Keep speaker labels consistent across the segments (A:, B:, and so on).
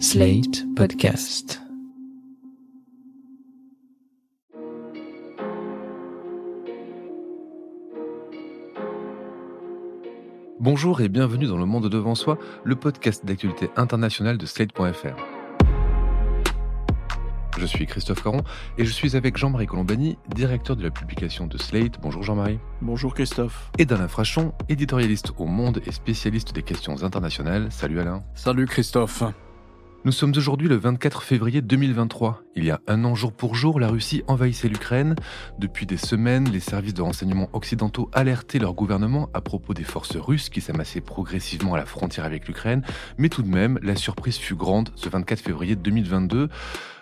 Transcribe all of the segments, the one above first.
A: Slate Podcast.
B: Bonjour et bienvenue dans Le Monde Devant Soi, le podcast d'actualité internationale de Slate.fr. Je suis Christophe Caron et je suis avec Jean-Marie Colombani, directeur de la publication de Slate. Bonjour Jean-Marie.
C: Bonjour Christophe.
B: Et d'Alain Frachon, éditorialiste au Monde et spécialiste des questions internationales. Salut Alain.
D: Salut Christophe.
B: Nous sommes aujourd'hui le 24 février 2023. Il y a un an jour pour jour, la Russie envahissait l'Ukraine. Depuis des semaines, les services de renseignement occidentaux alertaient leur gouvernement à propos des forces russes qui s'amassaient progressivement à la frontière avec l'Ukraine. Mais tout de même, la surprise fut grande ce 24 février 2022.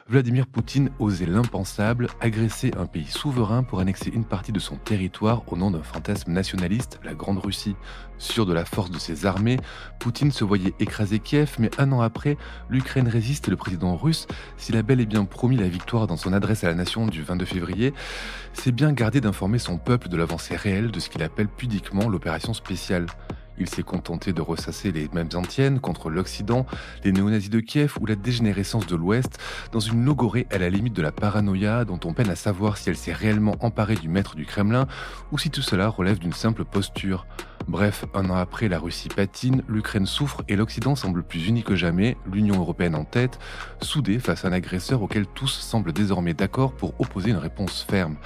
B: Vladimir Poutine osait l'impensable, agresser un pays souverain pour annexer une partie de son territoire au nom d'un fantasme nationaliste, la Grande Russie. Sûr de la force de ses armées, Poutine se voyait écraser Kiev, mais un an après, l'Ukraine résiste et le président russe, s'il a bel et bien promis la victoire dans son adresse à la nation du 22 février, s'est bien gardé d'informer son peuple de l'avancée réelle de ce qu'il appelle pudiquement l'opération spéciale. Il s'est contenté de ressasser les mêmes antiennes contre l'Occident, les néo-nazis de Kiev ou la dégénérescence de l'Ouest, dans une logorée à la limite de la paranoïa dont on peine à savoir si elle s'est réellement emparée du maître du Kremlin ou si tout cela relève d'une simple posture. Bref, un an après, la Russie patine, l'Ukraine souffre et l'Occident semble plus uni que jamais, l'Union européenne en tête, soudée face à un agresseur auquel tous semblent désormais d'accord pour opposer une réponse ferme.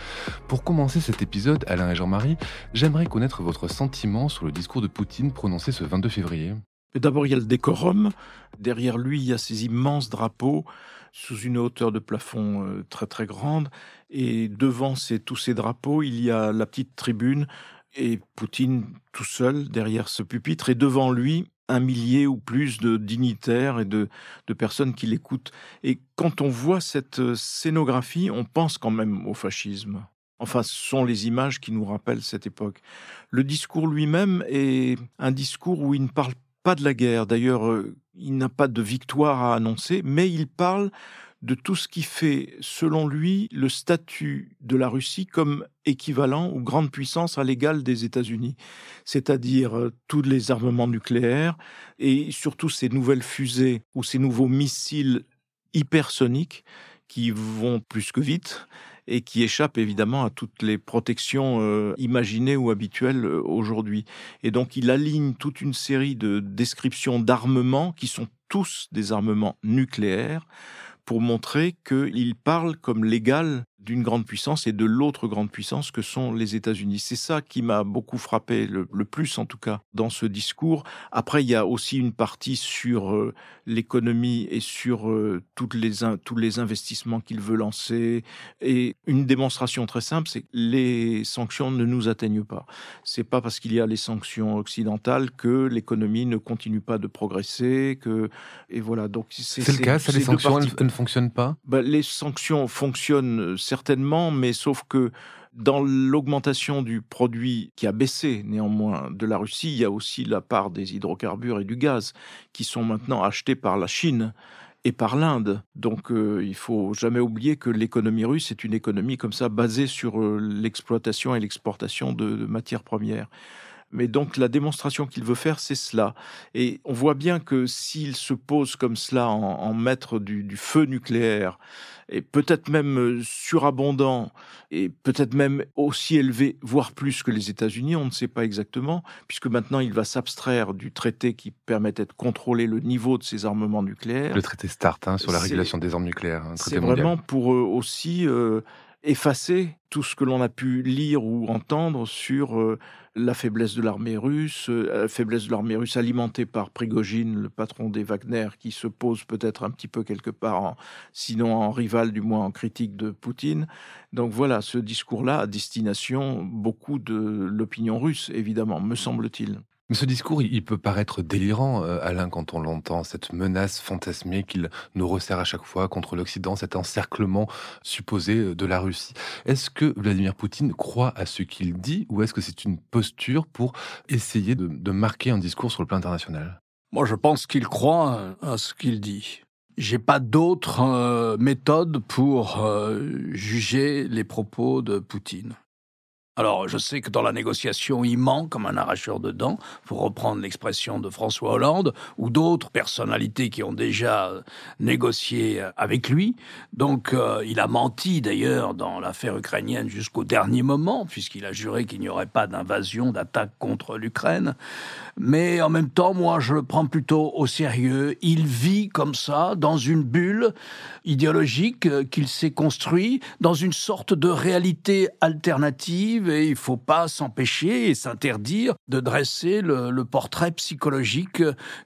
B: Pour commencer cet épisode, Alain et Jean-Marie, j'aimerais connaître votre sentiment sur le discours de Poutine prononcé ce 22 février.
C: D'abord, il y a le décorum. Derrière lui, il y a ces immenses drapeaux sous une hauteur de plafond euh, très très grande. Et devant ces, tous ces drapeaux, il y a la petite tribune et Poutine tout seul derrière ce pupitre et devant lui un millier ou plus de dignitaires et de, de personnes qui l'écoutent. Et quand on voit cette euh, scénographie, on pense quand même au fascisme. Enfin, ce sont les images qui nous rappellent cette époque. Le discours lui-même est un discours où il ne parle pas de la guerre. D'ailleurs, euh, il n'a pas de victoire à annoncer, mais il parle de tout ce qui fait, selon lui, le statut de la Russie comme équivalent ou grande puissance à l'égal des États-Unis, c'est-à-dire euh, tous les armements nucléaires et surtout ces nouvelles fusées ou ces nouveaux missiles hypersoniques qui vont plus que vite et qui échappent évidemment à toutes les protections euh, imaginées ou habituelles euh, aujourd'hui. Et donc il aligne toute une série de descriptions d'armements qui sont tous des armements nucléaires pour montrer qu'il parle comme l'égal d'une grande puissance et de l'autre grande puissance que sont les États-Unis. C'est ça qui m'a beaucoup frappé, le, plus en tout cas, dans ce discours. Après, il y a aussi une partie sur euh, l'économie et sur euh, toutes les tous les investissements qu'il veut lancer. Et une démonstration très simple, c'est que les sanctions ne nous atteignent pas. C'est pas parce qu'il y a les sanctions occidentales que l'économie ne continue pas de progresser. Que et voilà. Donc
B: c'est le cas. Ça, les sanctions elles, ne fonctionnent pas?
C: Ben, les sanctions fonctionnent certainement, mais sauf que dans l'augmentation du produit qui a baissé néanmoins de la Russie, il y a aussi la part des hydrocarbures et du gaz qui sont maintenant achetés par la Chine et par l'Inde. Donc euh, il faut jamais oublier que l'économie russe est une économie comme ça basée sur euh, l'exploitation et l'exportation de matières premières. Mais donc la démonstration qu'il veut faire, c'est cela. Et on voit bien que s'il se pose comme cela en, maître du, feu nucléaire, et peut-être même euh, surabondant, et peut-être même aussi élevé, voire plus que les États-Unis, on ne sait pas exactement, puisque maintenant il va s'abstraire du traité qui permettait de contrôler le niveau de ses armements nucléaires.
B: Le traité START hein, sur la régulation des armes nucléaires.
C: C'est vraiment pour eux aussi euh, effacer tout ce que l'on a pu lire ou entendre sur euh, la faiblesse de l'armée russe, euh, la faiblesse de l'armée russe alimentée par Prigogine, le patron des Wagner, qui se pose peut-être un petit peu quelque part, sinon en rival, du moins en critique de Poutine. Donc voilà, ce discours-là à destination beaucoup de l'opinion russe, évidemment, me semble-t-il.
B: Mais ce discours, il peut paraître délirant, euh, Alain, quand on l'entend, cette menace fantasmée qu'il nous resserre à chaque fois contre l'Occident, cet encerclement supposé euh, de la Russie. Est-ce que Vladimir Poutine croit à ce qu'il dit ou est-ce que c'est une posture pour essayer de, marquer un discours sur le plan international?
D: Moi, je pense qu'il croit à ce qu'il dit. J'ai pas d'autre euh, méthode pour juger les propos de Poutine. Alors, je sais que dans la négociation, il ment comme un arracheur de dents, pour reprendre l'expression de François Hollande, ou d'autres personnalités qui ont déjà négocié avec lui. Donc, euh, il a menti d'ailleurs dans l'affaire ukrainienne jusqu'au dernier moment, puisqu'il a juré qu'il n'y aurait pas d'invasion, d'attaque contre l'Ukraine. Mais en même temps, moi, je le prends plutôt au sérieux. Il vit comme ça, dans une bulle idéologique qu'il s'est construit, dans une sorte de réalité alternative et il faut pas s'empêcher et s'interdire de dresser le, portrait psychologique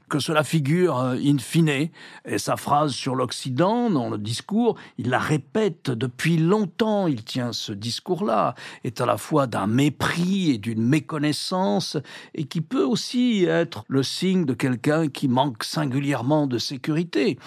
D: que cela figure euh, in fine. Et sa phrase sur l'Occident, dans le discours, il la répète depuis longtemps, il tient ce discours-là, est à la fois d'un mépris et d'une méconnaissance, et qui peut aussi être le signe de quelqu'un qui manque singulièrement de sécurité.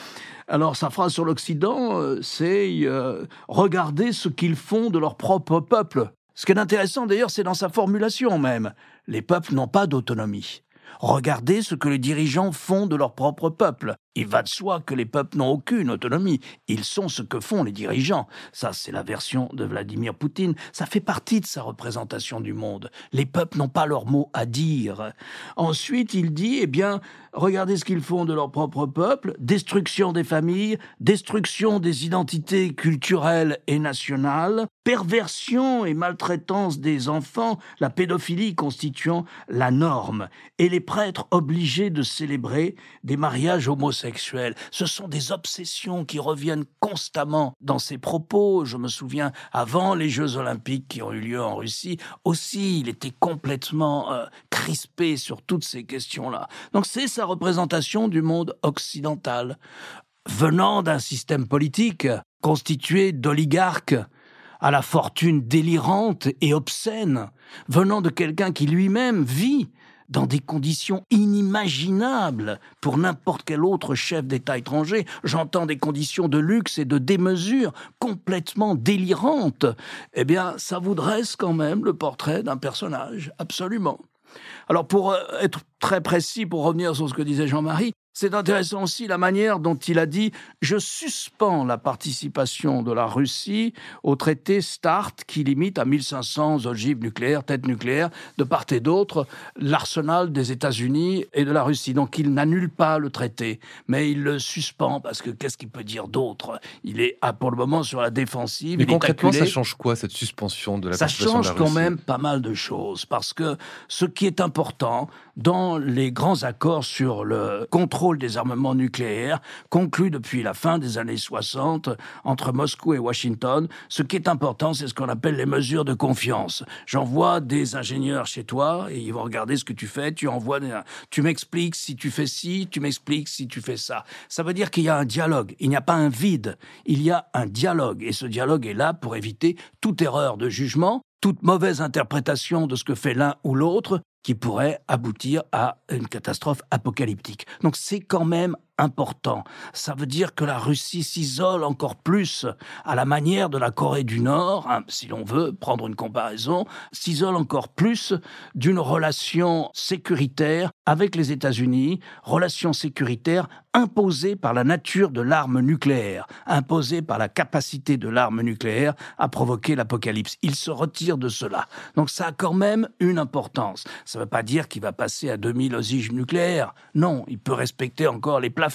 D: Alors sa phrase sur l'Occident, euh, c'est euh, regarder ce qu'ils font de leur propre peuple. Ce qui est intéressant d'ailleurs, c'est dans sa formulation même. Les peuples n'ont pas d'autonomie. Regardez ce que les dirigeants font de leur propre peuple. Il va de soi que les peuples n'ont aucune autonomie. Ils sont ce que font les dirigeants. Ça, c'est la version de Vladimir Poutine. Ça fait partie de sa représentation du monde. Les peuples n'ont pas leur mot à dire. Ensuite, il dit, eh bien, regardez ce qu'ils font de leur propre peuple. Destruction des familles, destruction des identités culturelles et nationales, perversion et maltraitance des enfants, la pédophilie constituant la norme, et les prêtres obligés de célébrer des mariages homosexuels ce sont des obsessions qui reviennent constamment dans ses propos. Je me souviens, avant les Jeux olympiques qui ont eu lieu en Russie, aussi, il était complètement euh, crispé sur toutes ces questions-là. Donc c'est sa représentation du monde occidental, venant d'un système politique constitué d'oligarques à la fortune délirante et obscène, venant de quelqu'un qui lui-même vit dans des conditions inimaginables pour n'importe quel autre chef d'État étranger. J'entends des conditions de luxe et de démesure complètement délirantes. Eh bien, ça vous dresse quand même le portrait d'un personnage, absolument. Alors pour euh, être très précis, pour revenir sur ce que disait Jean-Marie, c'est intéressant aussi la manière dont il a dit Je suspends la participation de la Russie au traité START qui limite à 1500 ogives nucléaires, têtes nucléaires, de part et d'autre, l'arsenal des États-Unis et de la Russie. Donc il n'annule pas le traité, mais il le suspend parce que qu'est-ce qu'il peut dire d'autre? Il est pour le moment sur la défensive.
B: Mais concrètement, ça change quoi cette suspension de la
D: Ça change quand même pas mal de choses parce que ce qui est important dans les grands accords sur le contrôle des armements nucléaires conclu depuis la fin des années 60 entre Moscou et Washington. Ce qui est important, c'est ce qu'on appelle les mesures de confiance. J'envoie des ingénieurs chez toi et ils vont regarder ce que tu fais. Tu envoies, tu m'expliques si tu fais ci, tu m'expliques si tu fais ça. Ça veut dire qu'il y a un dialogue. Il n'y a pas un vide. Il y a un dialogue et ce dialogue est là pour éviter toute erreur de jugement toute mauvaise interprétation de ce que fait l'un ou l'autre qui pourrait aboutir à une catastrophe apocalyptique. Donc c'est quand même important. Ça veut dire que la Russie s'isole encore plus à la manière de la Corée du Nord, hein, si l'on veut prendre une comparaison, s'isole encore plus d'une relation sécuritaire avec les États-Unis, relation sécuritaire imposée par la nature de l'arme nucléaire, imposée par la capacité de l'arme nucléaire à provoquer l'apocalypse. Il se retire de cela. Donc ça a quand même une importance. Ça ne veut pas dire qu'il va passer à 2000 ogives nucléaires. Non, il peut respecter encore les plafonds.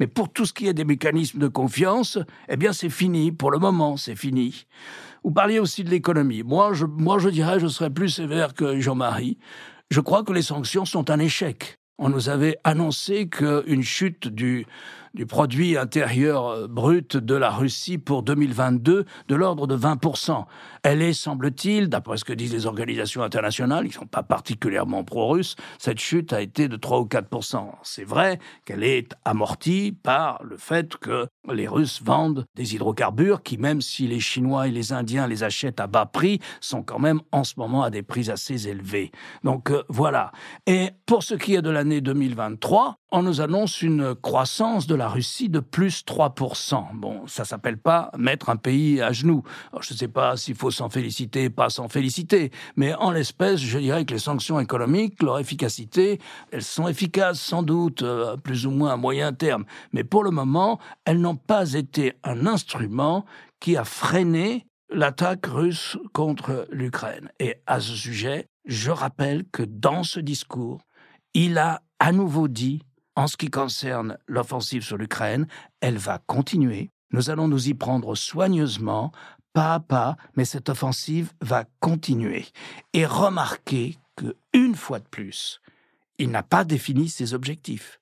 D: Mais pour tout ce qui est des mécanismes de confiance, eh bien c'est fini. Pour le moment, c'est fini. Vous parliez aussi de l'économie. Moi je, moi, je dirais, je serais plus sévère que Jean-Marie. Je crois que les sanctions sont un échec. On nous avait annoncé qu'une chute du, du produit intérieur euh, brut de la Russie pour 2022 de l'ordre de 20%. Elle est, semble-t-il, d'après ce que disent les organisations internationales, qui ne sont pas particulièrement pro-russes, cette chute a été de 3 ou 4%. C'est vrai qu'elle est amortie par le fait que les Russes vendent des hydrocarbures qui, même si les Chinois et les Indiens les achètent à bas prix, sont quand même en ce moment à des prix assez élevés. Donc euh, voilà. Et pour ce qui est de l'année 2023, on nous annonce une croissance de la Russie de plus 3%. Bon, ça s'appelle pas mettre un pays à genoux. je ne sais pas s'il faut s'en féliciter, pas s'en féliciter, mais en l'espèce, je dirais que les sanctions économiques, leur efficacité, elles sont efficaces sans doute, euh, plus ou moins à moyen terme, mais pour le moment, elles n'ont pas été un instrument qui a freiné l'attaque russe contre l'Ukraine. Et à ce sujet, je rappelle que dans ce discours, il a à nouveau dit, en ce qui concerne l'offensive sur l'Ukraine, elle va continuer. Nous allons nous y prendre soigneusement, pas à pas, mais cette offensive va continuer. Et remarquez que, une fois de plus, il n'a pas défini ses objectifs.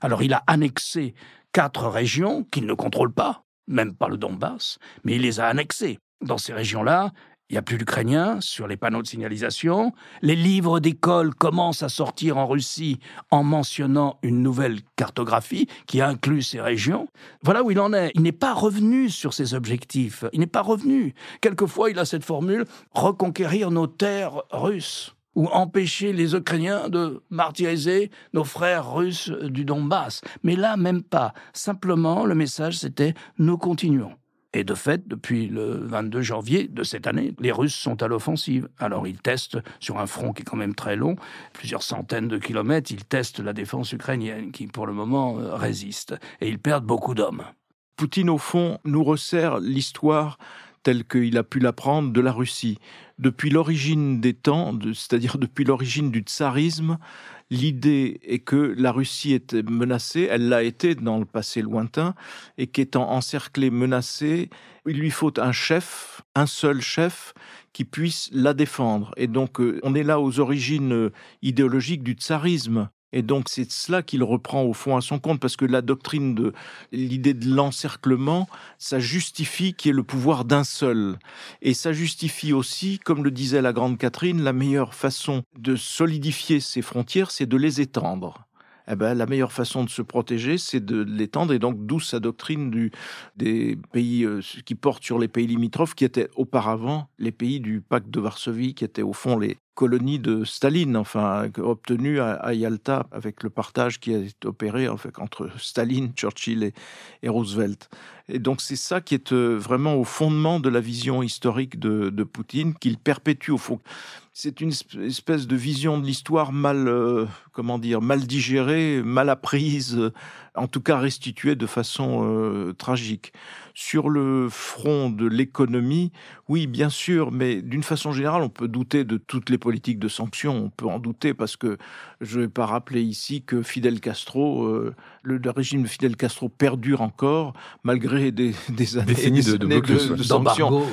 D: Alors il a annexé quatre régions qu'il ne contrôle pas, même pas le Donbass, mais il les a annexées. Dans ces régions-là, il n'y a plus d'Ukrainiens sur les panneaux de signalisation. Les livres d'école commencent à sortir en Russie en mentionnant une nouvelle cartographie qui inclut ces régions. Voilà où il en est. Il n'est pas revenu sur ses objectifs. Il n'est pas revenu. Quelquefois, il a cette formule reconquérir nos terres russes ou empêcher les Ukrainiens de martyriser nos frères russes du Donbass. Mais là, même pas. Simplement, le message, c'était nous continuons. Et de fait, depuis le 22 janvier de cette année, les Russes sont à l'offensive. Alors ils testent sur un front qui est quand même très long, plusieurs centaines de kilomètres, ils testent la défense ukrainienne qui pour le moment euh, résiste. Et ils perdent beaucoup d'hommes.
C: Poutine, au fond, nous resserre l'histoire telle qu'il a pu l'apprendre de la Russie. Depuis l'origine des temps, c'est-à-dire depuis l'origine du tsarisme, L'idée est que la Russie était menacée, elle l'a été dans le passé lointain, et qu'étant encerclée, menacée, il lui faut un chef, un seul chef, qui puisse la défendre. Et donc, euh, on est là aux origines euh, idéologiques du tsarisme. Et donc c'est cela qu'il reprend au fond à son compte, parce que la doctrine de l'idée de l'encerclement, ça justifie qu'il y ait le pouvoir d'un seul. Et ça justifie aussi, comme le disait la grande Catherine, la meilleure façon de solidifier ces frontières, c'est de les étendre. Eh ben, la meilleure façon de se protéger, c'est de l'étendre, et donc d'où sa doctrine des pays euh, qui portent sur les pays limitrophes, qui étaient auparavant les pays du pacte de Varsovie, qui étaient au fond les, colonie de Staline, enfin obtenue à, Yalta avec le partage qui a été opéré entre Staline, Churchill et, Roosevelt. Et donc c'est ça qui est euh, vraiment au fondement de la vision historique de, de Poutine qu'il perpétue au fond. C'est une espèce de vision de l'histoire mal, euh, comment dire, mal digérée, mal apprise, en tout cas restituée de façon euh, tragique. Sur le front de l'économie, oui, bien sûr, mais d'une façon générale, on peut douter de toutes les politiques de sanctions. On peut en douter parce que je ne vais pas rappeler ici que Fidel Castro, euh, le, régime de Fidel Castro perdure encore malgré des, années,
B: de,
C: sanctions.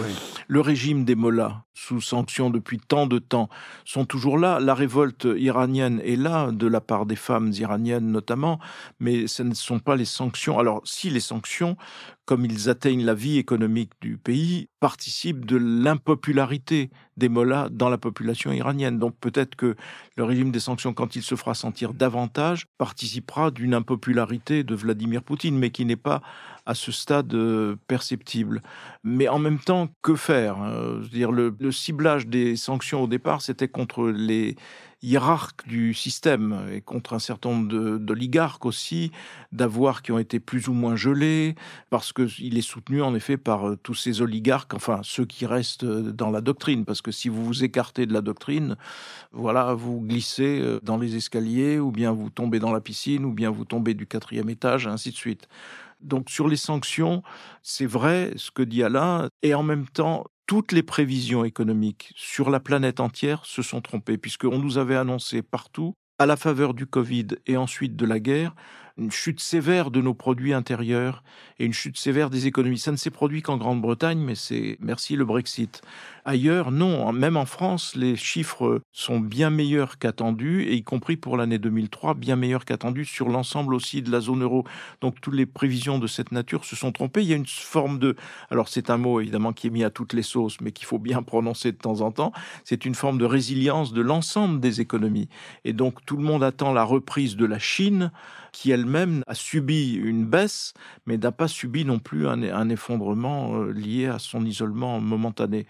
C: Le régime des Mollahs, sous sanctions depuis tant de temps, sont toujours là. La révolte iranienne est là, de la part des femmes iraniennes notamment, mais ce ne sont pas les sanctions. Alors, si les sanctions comme ils atteignent la vie économique du pays, participent de l'impopularité des mollahs dans la population iranienne. Donc peut-être que le régime des sanctions, quand il se fera sentir davantage, participera d'une impopularité de Vladimir Poutine, mais qui n'est pas à ce stade euh, perceptible. Mais en même temps, que faire? Euh, dire, le, le ciblage des sanctions au départ, c'était contre les hiérarque du système et contre un certain nombre d'oligarques aussi, d'avoir qui ont été plus ou moins gelés, parce qu'il est soutenu en effet par euh, tous ces oligarques, enfin ceux qui restent euh, dans la doctrine, parce que si vous vous écartez de la doctrine, voilà, vous glissez euh, dans les escaliers, ou bien vous tombez dans la piscine, ou bien vous tombez du quatrième étage, et ainsi de suite. Donc sur les sanctions, c'est vrai ce que dit Alain, et en même temps, toutes les prévisions économiques sur la planète entière se sont trompées, puisqu'on nous avait annoncé partout, à la faveur du Covid et ensuite de la guerre, une chute sévère de nos produits intérieurs et une chute sévère des économies. Ça ne s'est produit qu'en Grande-Bretagne, mais c'est merci le Brexit. Ailleurs, non. Même en France, les chiffres sont bien meilleurs qu'attendus, et y compris pour l'année 2003, bien meilleurs qu'attendus sur l'ensemble aussi de la zone euro. Donc toutes les prévisions de cette nature se sont trompées. Il y a une forme de... Alors c'est un mot évidemment qui est mis à toutes les sauces, mais qu'il faut bien prononcer de temps en temps. C'est une forme de résilience de l'ensemble des économies. Et donc tout le monde attend la reprise de la Chine qui elle-même a subi une baisse, mais n'a pas subi non plus un, effondrement euh, lié à son isolement momentané.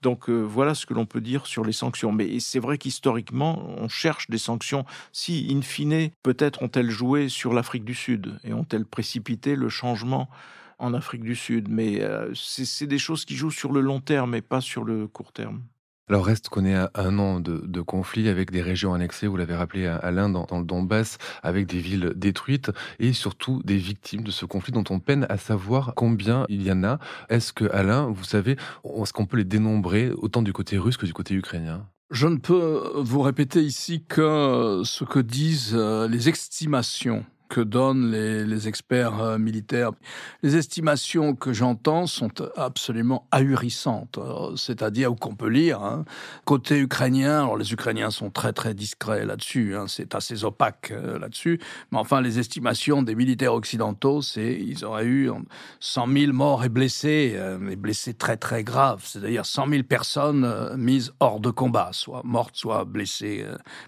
C: Donc euh, voilà ce que l'on peut dire sur les sanctions. Mais c'est vrai qu'historiquement, on cherche des sanctions. Si, in fine, peut-être ont-elles joué sur l'Afrique du Sud et ont-elles précipité le changement en Afrique du Sud. Mais euh, c'est des choses qui jouent sur le long terme et pas sur le court terme.
B: Alors reste qu'on est à un an de, conflit avec des régions annexées, vous l'avez rappelé Alain, dans, dans le Donbass, avec des villes détruites et surtout des victimes de ce conflit dont on peine à savoir combien il y en a. Est-ce que Alain, vous savez, est-ce qu'on peut les dénombrer autant du côté russe que du côté ukrainien?
D: Je ne peux vous répéter ici que ce que disent euh, les estimations que donnent les, experts euh, militaires. Les estimations que j'entends sont absolument ahurissantes, euh, c'est-à-dire qu'on peut lire. Hein. Côté ukrainien, alors les Ukrainiens sont très très discrets là-dessus, hein, c'est assez opaque euh, là-dessus, mais enfin les estimations des militaires occidentaux, c'est ils auraient eu 100 000 morts et blessés, et blessés très très graves, c'est-à-dire 100 000 personnes mises hors de combat, soit mortes, soit blessées,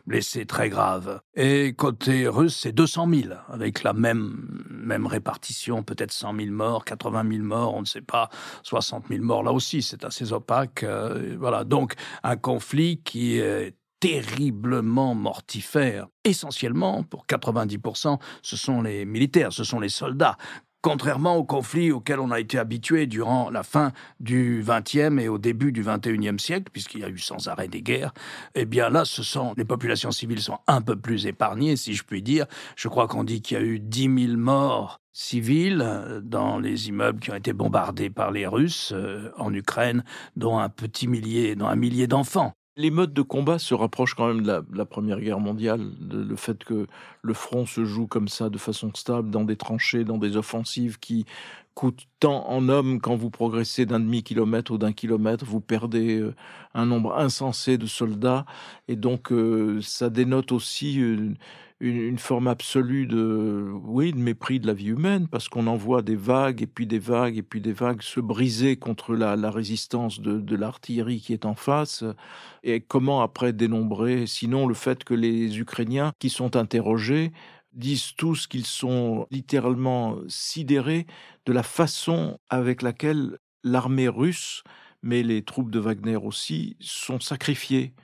D: blessées très graves. Et côté russe, c'est 200 000 avec la même, même répartition, peut-être 100 000 morts, 80 000 morts, on ne sait pas, 60 000 morts là aussi, c'est assez opaque. Euh, voilà, donc un conflit qui est terriblement mortifère. Essentiellement, pour 90%, ce sont les militaires, ce sont les soldats contrairement aux conflits auxquels on a été habitué durant la fin du XXe et au début du XXIe siècle, puisqu'il y a eu sans arrêt des guerres, eh bien là, les populations civiles sont un peu plus épargnées, si je puis dire. Je crois qu'on dit qu'il y a eu 10 000 morts civils euh, dans les immeubles qui ont été bombardés par les Russes euh, en Ukraine, dont un petit millier, dont un millier d'enfants.
C: Les modes de combat se rapprochent quand même de la, Première Guerre mondiale, le fait que le front se joue comme ça, de façon stable, dans des tranchées, dans des offensives qui coûtent tant en hommes quand vous progressez d'un demi-kilomètre ou d'un kilomètre, vous perdez euh, un nombre insensé de soldats, et donc euh, ça dénote aussi une, forme absolue de, oui, de mépris de la vie humaine, parce qu'on envoie des vagues et puis des vagues et puis des vagues se briser contre la, résistance de, de l'artillerie qui est en face. Et comment après dénombrer, sinon le fait que les Ukrainiens qui sont interrogés disent tous qu'ils sont littéralement sidérés de la façon avec laquelle l'armée russe, mais les troupes de Wagner aussi, sont sacrifiées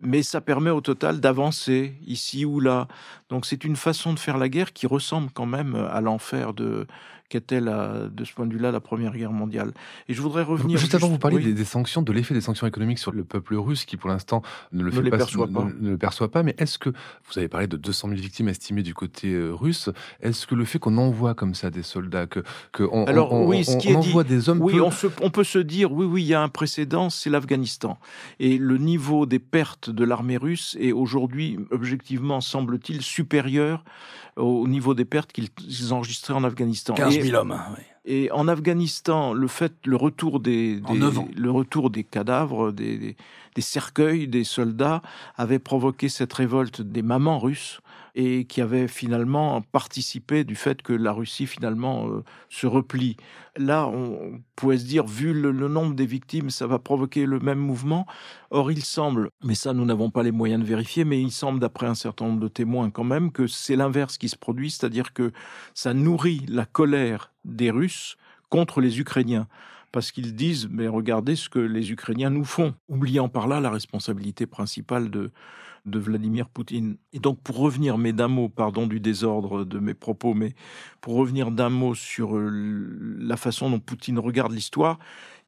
C: mais ça permet au total d'avancer ici ou là. Donc c'est une façon de faire la guerre qui ressemble quand même à l'enfer de qu'était de ce point de vue-là la Première Guerre mondiale. Et je voudrais revenir
B: juste, avant vous parler des, sanctions, de l'effet des sanctions économiques sur le peuple russe qui pour l'instant ne le
C: fait pas, perçoit
B: pas. Ne, le perçoit pas. Mais est-ce que vous avez parlé de 200 000 victimes estimées du côté euh, russe Est-ce que le fait qu'on envoie comme ça des soldats, que, que on,
C: Alors oui,
B: ce qui envoie des hommes,
C: oui, on, on peut se dire oui, oui, il y a un précédent, c'est l'Afghanistan et le niveau des pertes de l'armée russe est aujourd'hui objectivement semble-t-il supérieur au niveau des pertes qu'ils enregistraient en Afghanistan.
D: 15 000 hommes, hein, oui.
C: Et en Afghanistan, le fait, le retour des, le retour des cadavres, des, des, cercueils des soldats avait provoqué cette révolte des mamans russes et qui avait finalement participé du fait que la Russie finalement euh, se replie. Là, on pourrait se dire, vu le, nombre des victimes, ça va provoquer le même mouvement. Or, il semble, mais ça, nous n'avons pas les moyens de vérifier, mais il semble, d'après un certain nombre de témoins quand même, que c'est l'inverse qui se produit, c'est-à-dire que ça nourrit la colère des Russes contre les Ukrainiens parce qu'ils disent mais regardez ce que les Ukrainiens nous font, oubliant par là la responsabilité principale de de Vladimir Poutine. Et donc, pour revenir, mais d'un mot, pardon du désordre de mes propos, mais pour revenir d'un mot sur euh, la façon dont Poutine regarde l'histoire,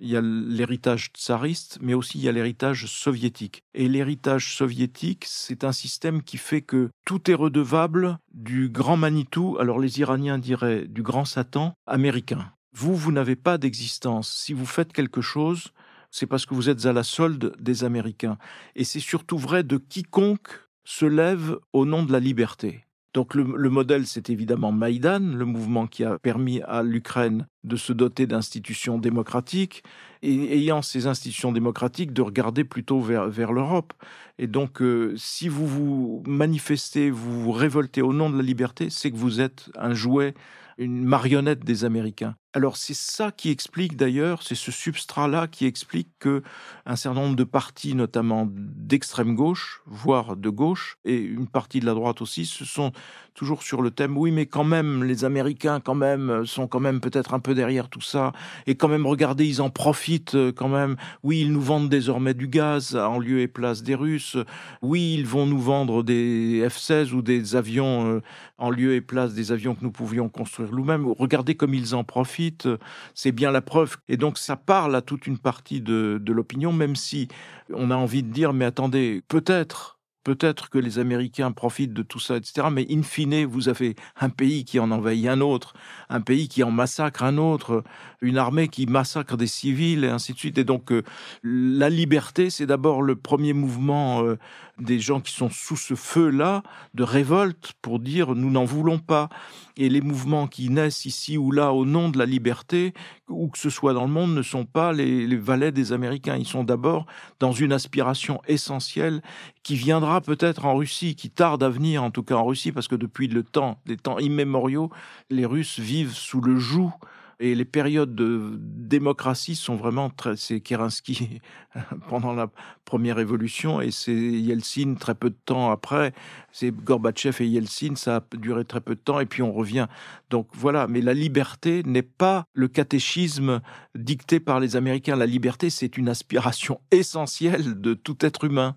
C: il y a l'héritage tsariste, mais aussi il y a l'héritage soviétique. Et l'héritage soviétique, c'est un système qui fait que tout est redevable du grand Manitou, alors les Iraniens diraient du grand Satan américain. Vous, vous n'avez pas d'existence. Si vous faites quelque chose, c'est parce que vous êtes à la solde des Américains. Et c'est surtout vrai de quiconque se lève au nom de la liberté. Donc le, modèle, c'est évidemment Maïdan, le mouvement qui a permis à l'Ukraine de se doter d'institutions démocratiques, et ayant ces institutions démocratiques, de regarder plutôt vers, l'Europe. Et donc, euh, si vous vous manifestez, vous vous révoltez au nom de la liberté, c'est que vous êtes un jouet une marionnette des Américains. Alors c'est ça qui explique d'ailleurs, c'est ce substrat-là qui explique que un certain nombre de partis, notamment d'extrême gauche, voire de gauche, et une partie de la droite aussi, se sont toujours sur le thème. Oui, mais quand même, les Américains, quand même, sont quand même peut-être un peu derrière tout ça, et quand même, regardez, ils en profitent euh, quand même. Oui, ils nous vendent désormais du gaz en lieu et place des Russes. Oui, ils vont nous vendre des F-16 ou des avions euh, en lieu et place des avions que nous pouvions construire nous-mêmes. Regardez comme ils en profitent profitent, c'est bien la preuve. Et donc ça parle à toute une partie de, de l'opinion, même si on a envie de dire, mais attendez, peut-être Peut-être que les Américains profitent de tout ça, etc. Mais in fine, vous avez un pays qui en envahit un autre, un pays qui en massacre un autre, une armée qui massacre des civils, et ainsi de suite. Et donc, euh, la liberté, c'est d'abord le premier mouvement euh, des gens qui sont sous ce feu-là de révolte pour dire nous n'en voulons pas. Et les mouvements qui naissent ici ou là au nom de la liberté, où que ce soit dans le monde, ne sont pas les, les valets des Américains. Ils sont d'abord dans une aspiration essentielle qui viendra peut-être en Russie, qui tarde à venir en tout cas en Russie, parce que depuis le temps, des temps immémoriaux, les Russes vivent sous le joug et les périodes de démocratie sont vraiment très. C'est Kerensky pendant la première révolution et c'est Yeltsin très peu de temps après. C'est Gorbatchev et Yeltsin, ça a duré très peu de temps et puis on revient. Donc voilà, mais la liberté n'est pas le catéchisme dicté par les Américains. La liberté, c'est une aspiration essentielle de tout être humain.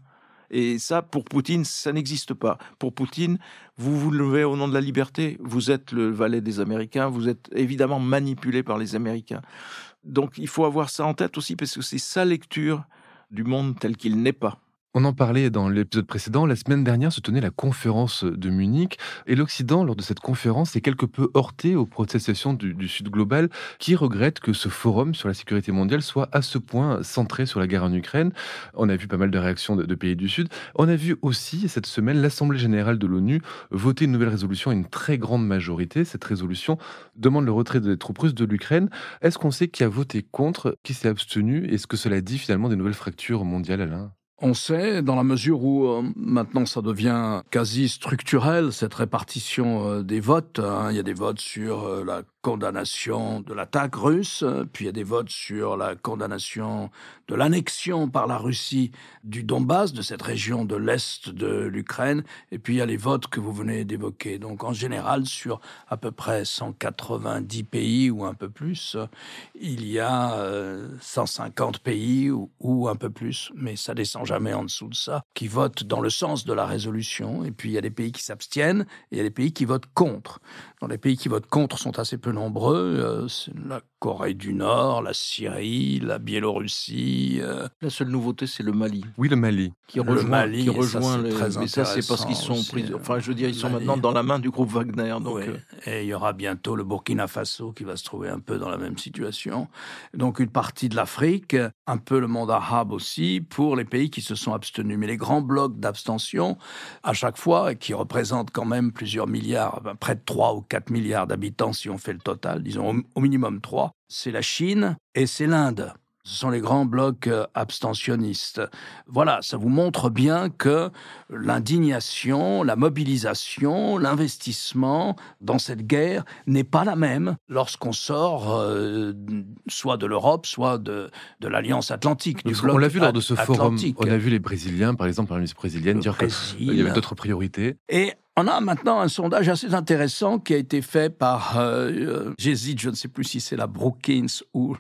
C: Et ça, pour Poutine, ça n'existe pas. Pour Poutine, vous vous levez au nom de la liberté, vous êtes le valet des Américains, vous êtes évidemment manipulé par les Américains. Donc il faut avoir ça en tête aussi, parce que c'est sa lecture du monde tel qu'il n'est pas.
B: On en parlait dans l'épisode précédent. La semaine dernière se tenait la conférence de Munich et l'Occident, lors de cette conférence, est quelque peu heurté aux protestations du, Sud global qui regrette que ce forum sur la sécurité mondiale soit à ce point centré sur la guerre en Ukraine. On a vu pas mal de réactions de, pays du Sud. On a vu aussi cette semaine l'Assemblée générale de l'ONU voter une nouvelle résolution à une très grande majorité. Cette résolution demande le retrait des troupes russes de l'Ukraine. Est-ce qu'on sait qui a voté contre, qui s'est abstenu? Est-ce que cela dit finalement des nouvelles fractures mondiales, Alain?
D: On sait, dans la mesure où euh, maintenant ça devient quasi structurel, cette répartition euh, des votes. Hein. il y a des votes sur euh, la condamnation de l'attaque russe, puis il y a des votes sur la condamnation de l'annexion par la Russie du Donbass, de cette région de l'Est de l'Ukraine, et puis il y a les votes que vous venez d'évoquer. Donc en général, sur à peu près 190 pays ou un peu plus, il y a 150 pays ou, ou un peu plus, mais ça descend jamais en dessous de ça, qui votent dans le sens de la résolution. Et puis il y a des pays qui s'abstiennent et il y a des pays qui votent contre. Dans les pays qui votent contre sont assez peu nombreux. Euh, la Corée du Nord, la Syrie, la Biélorussie. Euh.
C: La seule nouveauté, c'est le Mali.
B: Oui, le Mali.
C: Qui rejoint, Mali, qui rejoint ça, Mais ça, c'est parce qu'ils sont pris. Euh, enfin, je veux dire, ils sont maintenant dans la main du groupe Wagner. Donc,
D: Et il y aura bientôt le Burkina Faso qui va se trouver un peu dans la même situation. Donc, une partie de l'Afrique, un peu le monde arabe aussi, pour les pays qui se sont abstenus. Mais les grands blocs d'abstention, à chaque fois, qui représentent quand même plusieurs milliards, ben, près de 3 ou 4 milliards d'habitants si on fait le total, disons au minimum 3, c'est la Chine et c'est l'Inde. Ce sont les grands blocs euh, abstentionnistes. Voilà, ça vous montre bien que l'indignation, la mobilisation, l'investissement dans cette guerre n'est pas la même lorsqu'on sort euh, soit de l'Europe, soit de, de l'Alliance Atlantique. Du
B: on l'a vu lors de ce forum. On a vu les Brésiliens, par exemple, la ministre brésilienne, dire qu'il y avait d'autres priorités.
D: Et on a maintenant un sondage assez intéressant qui a été fait par, euh, euh, j'hésite, je ne sais plus si c'est la Brookings ou,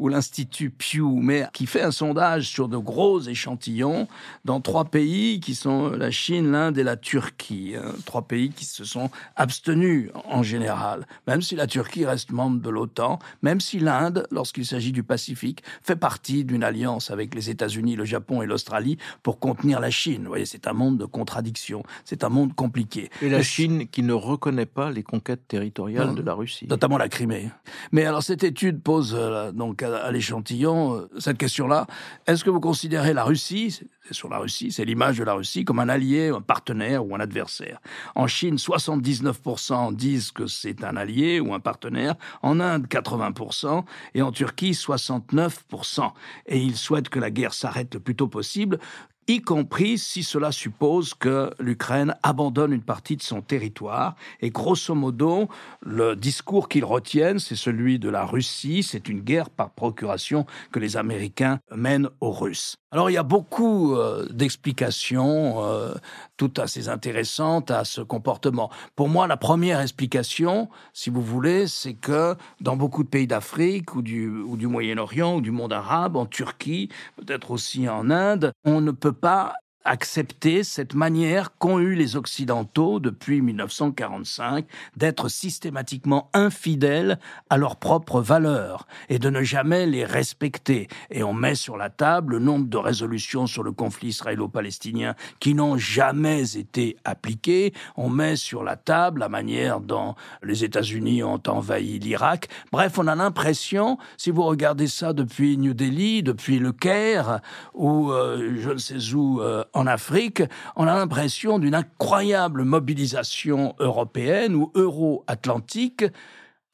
D: l'Institut Pew, mais qui fait un sondage sur de gros échantillons dans trois pays qui sont la Chine, l'Inde et la Turquie. Hein. trois pays qui se sont abstenus en général, même si la Turquie reste membre de l'OTAN, même si l'Inde, lorsqu'il s'agit du Pacifique, fait partie d'une alliance avec les États-Unis, le Japon et l'Australie pour contenir la Chine. Vous voyez, c'est un monde de contradictions, c'est un monde compliqué.
C: Et la Chine qui ne reconnaît pas les conquêtes territoriales de la Russie.
D: Notamment la Crimée. Mais alors cette étude pose euh, donc à, l'échantillon euh, cette question-là. Est-ce que vous considérez la Russie, c'est sur la Russie, c'est l'image de la Russie, comme un allié, un partenaire ou un adversaire? En Chine, 79% disent que c'est un allié ou un partenaire. En Inde, 80%. Et en Turquie, 69%. Et ils souhaitent que la guerre s'arrête le plus tôt possible y compris si cela suppose que l'Ukraine abandonne une partie de son territoire. Et grosso modo, le discours qu'ils retiennent, c'est celui de la Russie, c'est une guerre par procuration que les Américains mènent aux Russes. Alors il y a beaucoup euh, d'explications, euh, toutes assez intéressantes à ce comportement. Pour moi, la première explication, si vous voulez, c'est que dans beaucoup de pays d'Afrique ou du, ou du Moyen-Orient ou du monde arabe, en Turquie, peut-être aussi en Inde, on ne peut pas accepter cette manière qu'ont eu les Occidentaux depuis 1945 d'être systématiquement infidèles à leurs propres valeurs et de ne jamais les respecter. Et on met sur la table le nombre de résolutions sur le conflit israélo-palestinien qui n'ont jamais été appliquées. On met sur la table la manière dont les États-Unis ont envahi l'Irak. Bref, on a l'impression, si vous regardez ça depuis New Delhi, depuis le Caire, ou euh, je ne sais où euh, en Afrique, on a l'impression d'une incroyable mobilisation européenne ou euro-atlantique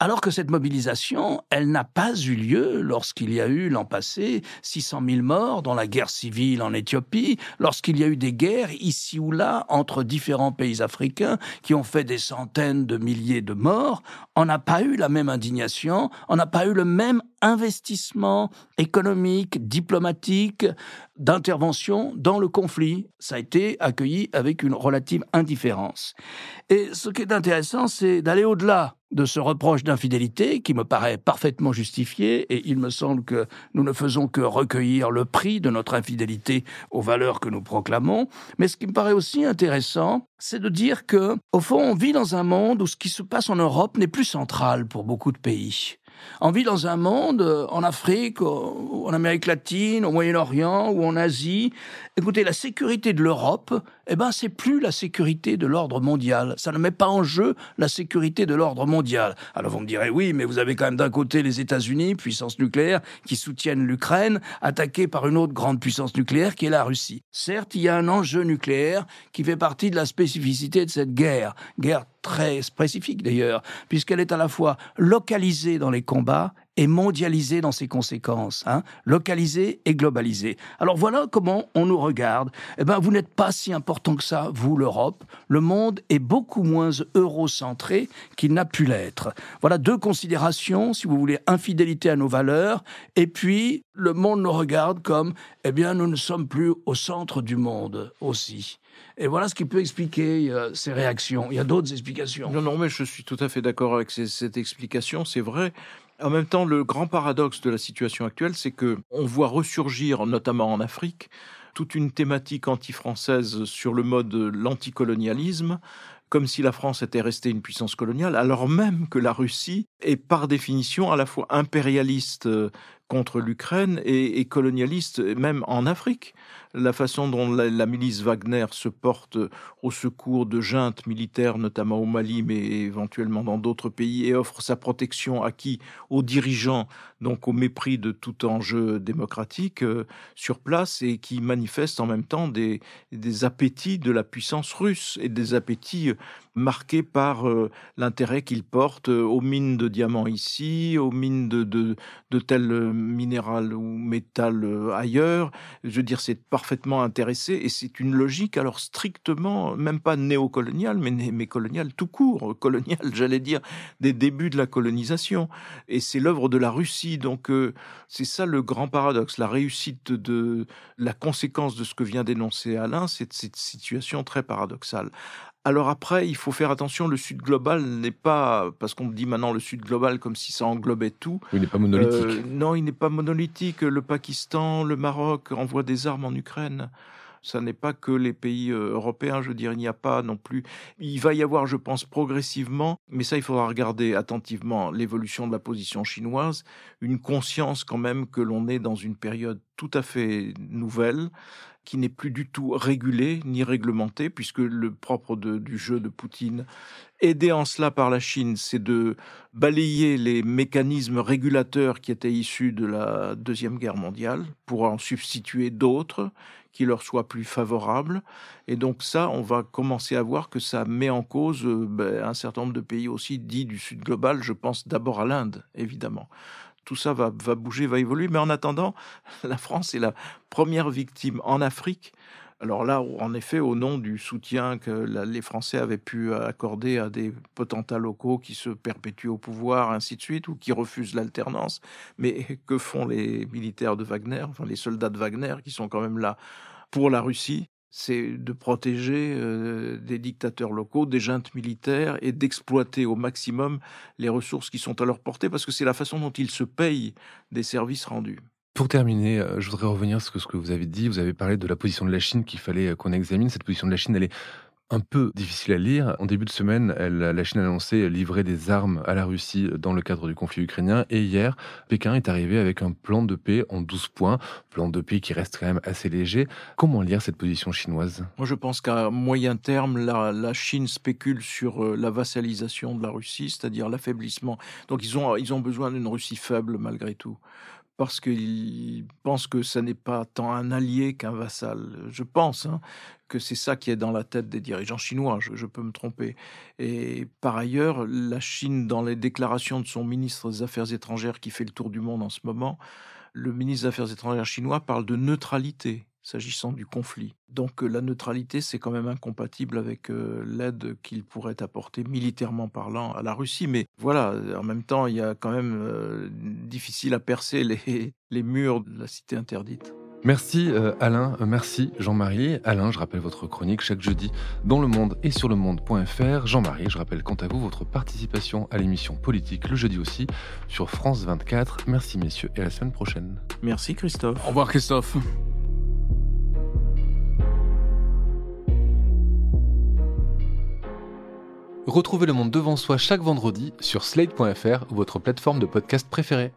D: alors que cette mobilisation, elle n'a pas eu lieu lorsqu'il y a eu l'an passé 600 000 morts dans la guerre civile en Éthiopie, lorsqu'il y a eu des guerres ici ou là entre différents pays africains qui ont fait des centaines de milliers de morts. On n'a pas eu la même indignation, on n'a pas eu le même investissement économique, diplomatique, d'intervention dans le conflit. Ça a été accueilli avec une relative indifférence. Et ce qui est intéressant, c'est d'aller au-delà de ce reproche d'infidélité qui me paraît parfaitement justifié et il me semble que nous ne faisons que recueillir le prix de notre infidélité aux valeurs que nous proclamons. Mais ce qui me paraît aussi intéressant, c'est de dire que, au fond, on vit dans un monde où ce qui se passe en Europe n'est plus central pour beaucoup de pays. On vit dans un monde, euh, en Afrique, en Amérique latine, au Moyen-Orient ou en Asie. Écoutez, la sécurité de l'Europe, eh ben, c'est plus la sécurité de l'ordre mondial. Ça ne met pas en jeu la sécurité de l'ordre mondial. Alors vous me direz, oui, mais vous avez quand même d'un côté les États-Unis, puissance nucléaire, qui soutiennent l'Ukraine, attaquée par une autre grande puissance nucléaire qui est la Russie. Certes, il y a un enjeu nucléaire qui fait partie de la spécificité de cette guerre. Guerre très spécifique d'ailleurs, puisqu'elle est à la fois localisée dans les combats et mondialisée dans ses conséquences, hein, localisée et globalisée. Alors voilà comment on nous regarde. Eh ben, vous n'êtes pas si important que ça, vous, l'Europe. Le monde est beaucoup moins eurocentré qu'il n'a pu l'être. Voilà deux considérations, si vous voulez, infidélité à nos valeurs, et puis le monde nous regarde comme, eh bien, nous ne sommes plus au centre du monde aussi. Et voilà ce qui peut expliquer euh, ces réactions. Il y a d'autres explications.
C: Non, non, mais je suis tout à fait d'accord avec cette explication, c'est vrai. En même temps, le grand paradoxe de la situation actuelle, c'est que on voit ressurgir, notamment en Afrique, toute une thématique anti-française sur le mode l'anticolonialisme, comme si la France était restée une puissance coloniale, alors même que la Russie est par définition à la fois impérialiste contre l'Ukraine et, colonialiste même en Afrique. La façon dont la, milice Wagner se porte au secours de juntes militaires, notamment au Mali, mais éventuellement dans d'autres pays, et offre sa protection à qui Aux dirigeants, donc au mépris de tout enjeu démocratique euh, sur place, et qui manifeste en même temps des, appétits de la puissance russe et des appétits euh, marqués par euh, l'intérêt qu'il porte aux mines de diamants ici, aux mines de, de, tels minéral ou métal euh, ailleurs. Je veux dire, c'est parfaitement intéressé et c'est une logique alors strictement, même pas néocoloniale, mais, mais coloniale tout court, coloniale, j'allais dire, des débuts de la colonisation. Et c'est l'œuvre de la Russie. Donc, euh, c'est ça le grand paradoxe. La réussite de la conséquence de ce que vient d'énoncer Alain, c'est cette situation très paradoxale. Alors après, il faut faire attention, le Sud global n'est pas, parce qu'on dit maintenant le Sud global comme si ça englobait tout.
B: il n'est pas monolithique. Euh,
C: non, il n'est pas monolithique. Le Pakistan, le Maroc envoient des armes en Ukraine. Ça n'est pas que les pays euh, européens, je veux dire, il n'y a pas non plus. Il va y avoir, je pense, progressivement, mais ça, il faudra regarder attentivement l'évolution de la position chinoise, une conscience quand même que l'on est dans une période tout à fait nouvelle, qui n'est plus du tout régulé ni réglementé, puisque le propre du jeu de Poutine, aidé en cela par la Chine, c'est de balayer les mécanismes régulateurs qui étaient issus de la Deuxième Guerre mondiale pour en substituer d'autres qui leur soient plus favorables. Et donc ça, on va commencer à voir que ça met en cause euh, ben, un certain nombre de pays aussi dits du Sud global. Je pense d'abord à l'Inde, évidemment tout ça va, bouger, va évoluer. Mais en attendant, la France est la première victime en Afrique. Alors là, en effet, au nom du soutien que les Français avaient pu accorder à des potentats locaux qui se perpétuent au pouvoir, ainsi de suite, ou qui refusent l'alternance. Mais que font les militaires de Wagner, enfin les soldats de Wagner, qui sont quand même là pour la Russie? C'est de protéger euh, des dictateurs locaux, des juntes militaires et d'exploiter au maximum les ressources qui sont à leur portée parce que c'est la façon dont ils se payent des services rendus.
B: Pour terminer, euh, je voudrais revenir sur ce que vous avez dit. Vous avez parlé de la position de la Chine qu'il fallait euh, qu'on examine. Cette position de la Chine, elle est un peu difficile à lire. En début de semaine, la Chine a annoncé livrer des armes à la Russie dans le cadre du conflit ukrainien. Et hier, Pékin est arrivé avec un plan de paix en 12 points, plan de paix qui reste quand même assez léger. Comment lire cette position chinoise?
C: Moi, je pense qu'à moyen terme, la, la, Chine spécule sur euh, la vassalisation de la Russie, c'est-à-dire l'affaiblissement. Donc, ils ont, ils ont besoin d'une Russie faible malgré tout parce qu'ils pensent que ça n'est pas tant un allié qu'un vassal. Je pense hein, que c'est ça qui est dans la tête des dirigeants chinois, je, peux me tromper. Et par ailleurs, la Chine, dans les déclarations de son ministre des Affaires étrangères qui fait le tour du monde en ce moment, le ministre des Affaires étrangères chinois parle de neutralité s'agissant du conflit. Donc euh, la neutralité, c'est quand même incompatible avec euh, l'aide qu'il pourrait apporter militairement parlant à la Russie. Mais voilà, en même temps, il y a quand même euh, difficile à percer les, les murs de la cité interdite.
B: Merci Alain, merci Jean-Marie. Alain, je rappelle votre chronique chaque jeudi dans Le Monde et sur le monde.fr. Jean-Marie, je rappelle quant à vous votre participation à l'émission politique le jeudi aussi sur France 24. Merci messieurs et à la semaine prochaine.
C: Merci Christophe.
D: Au revoir Christophe.
B: Retrouvez le monde devant soi chaque vendredi sur slate.fr ou votre plateforme de podcast préférée.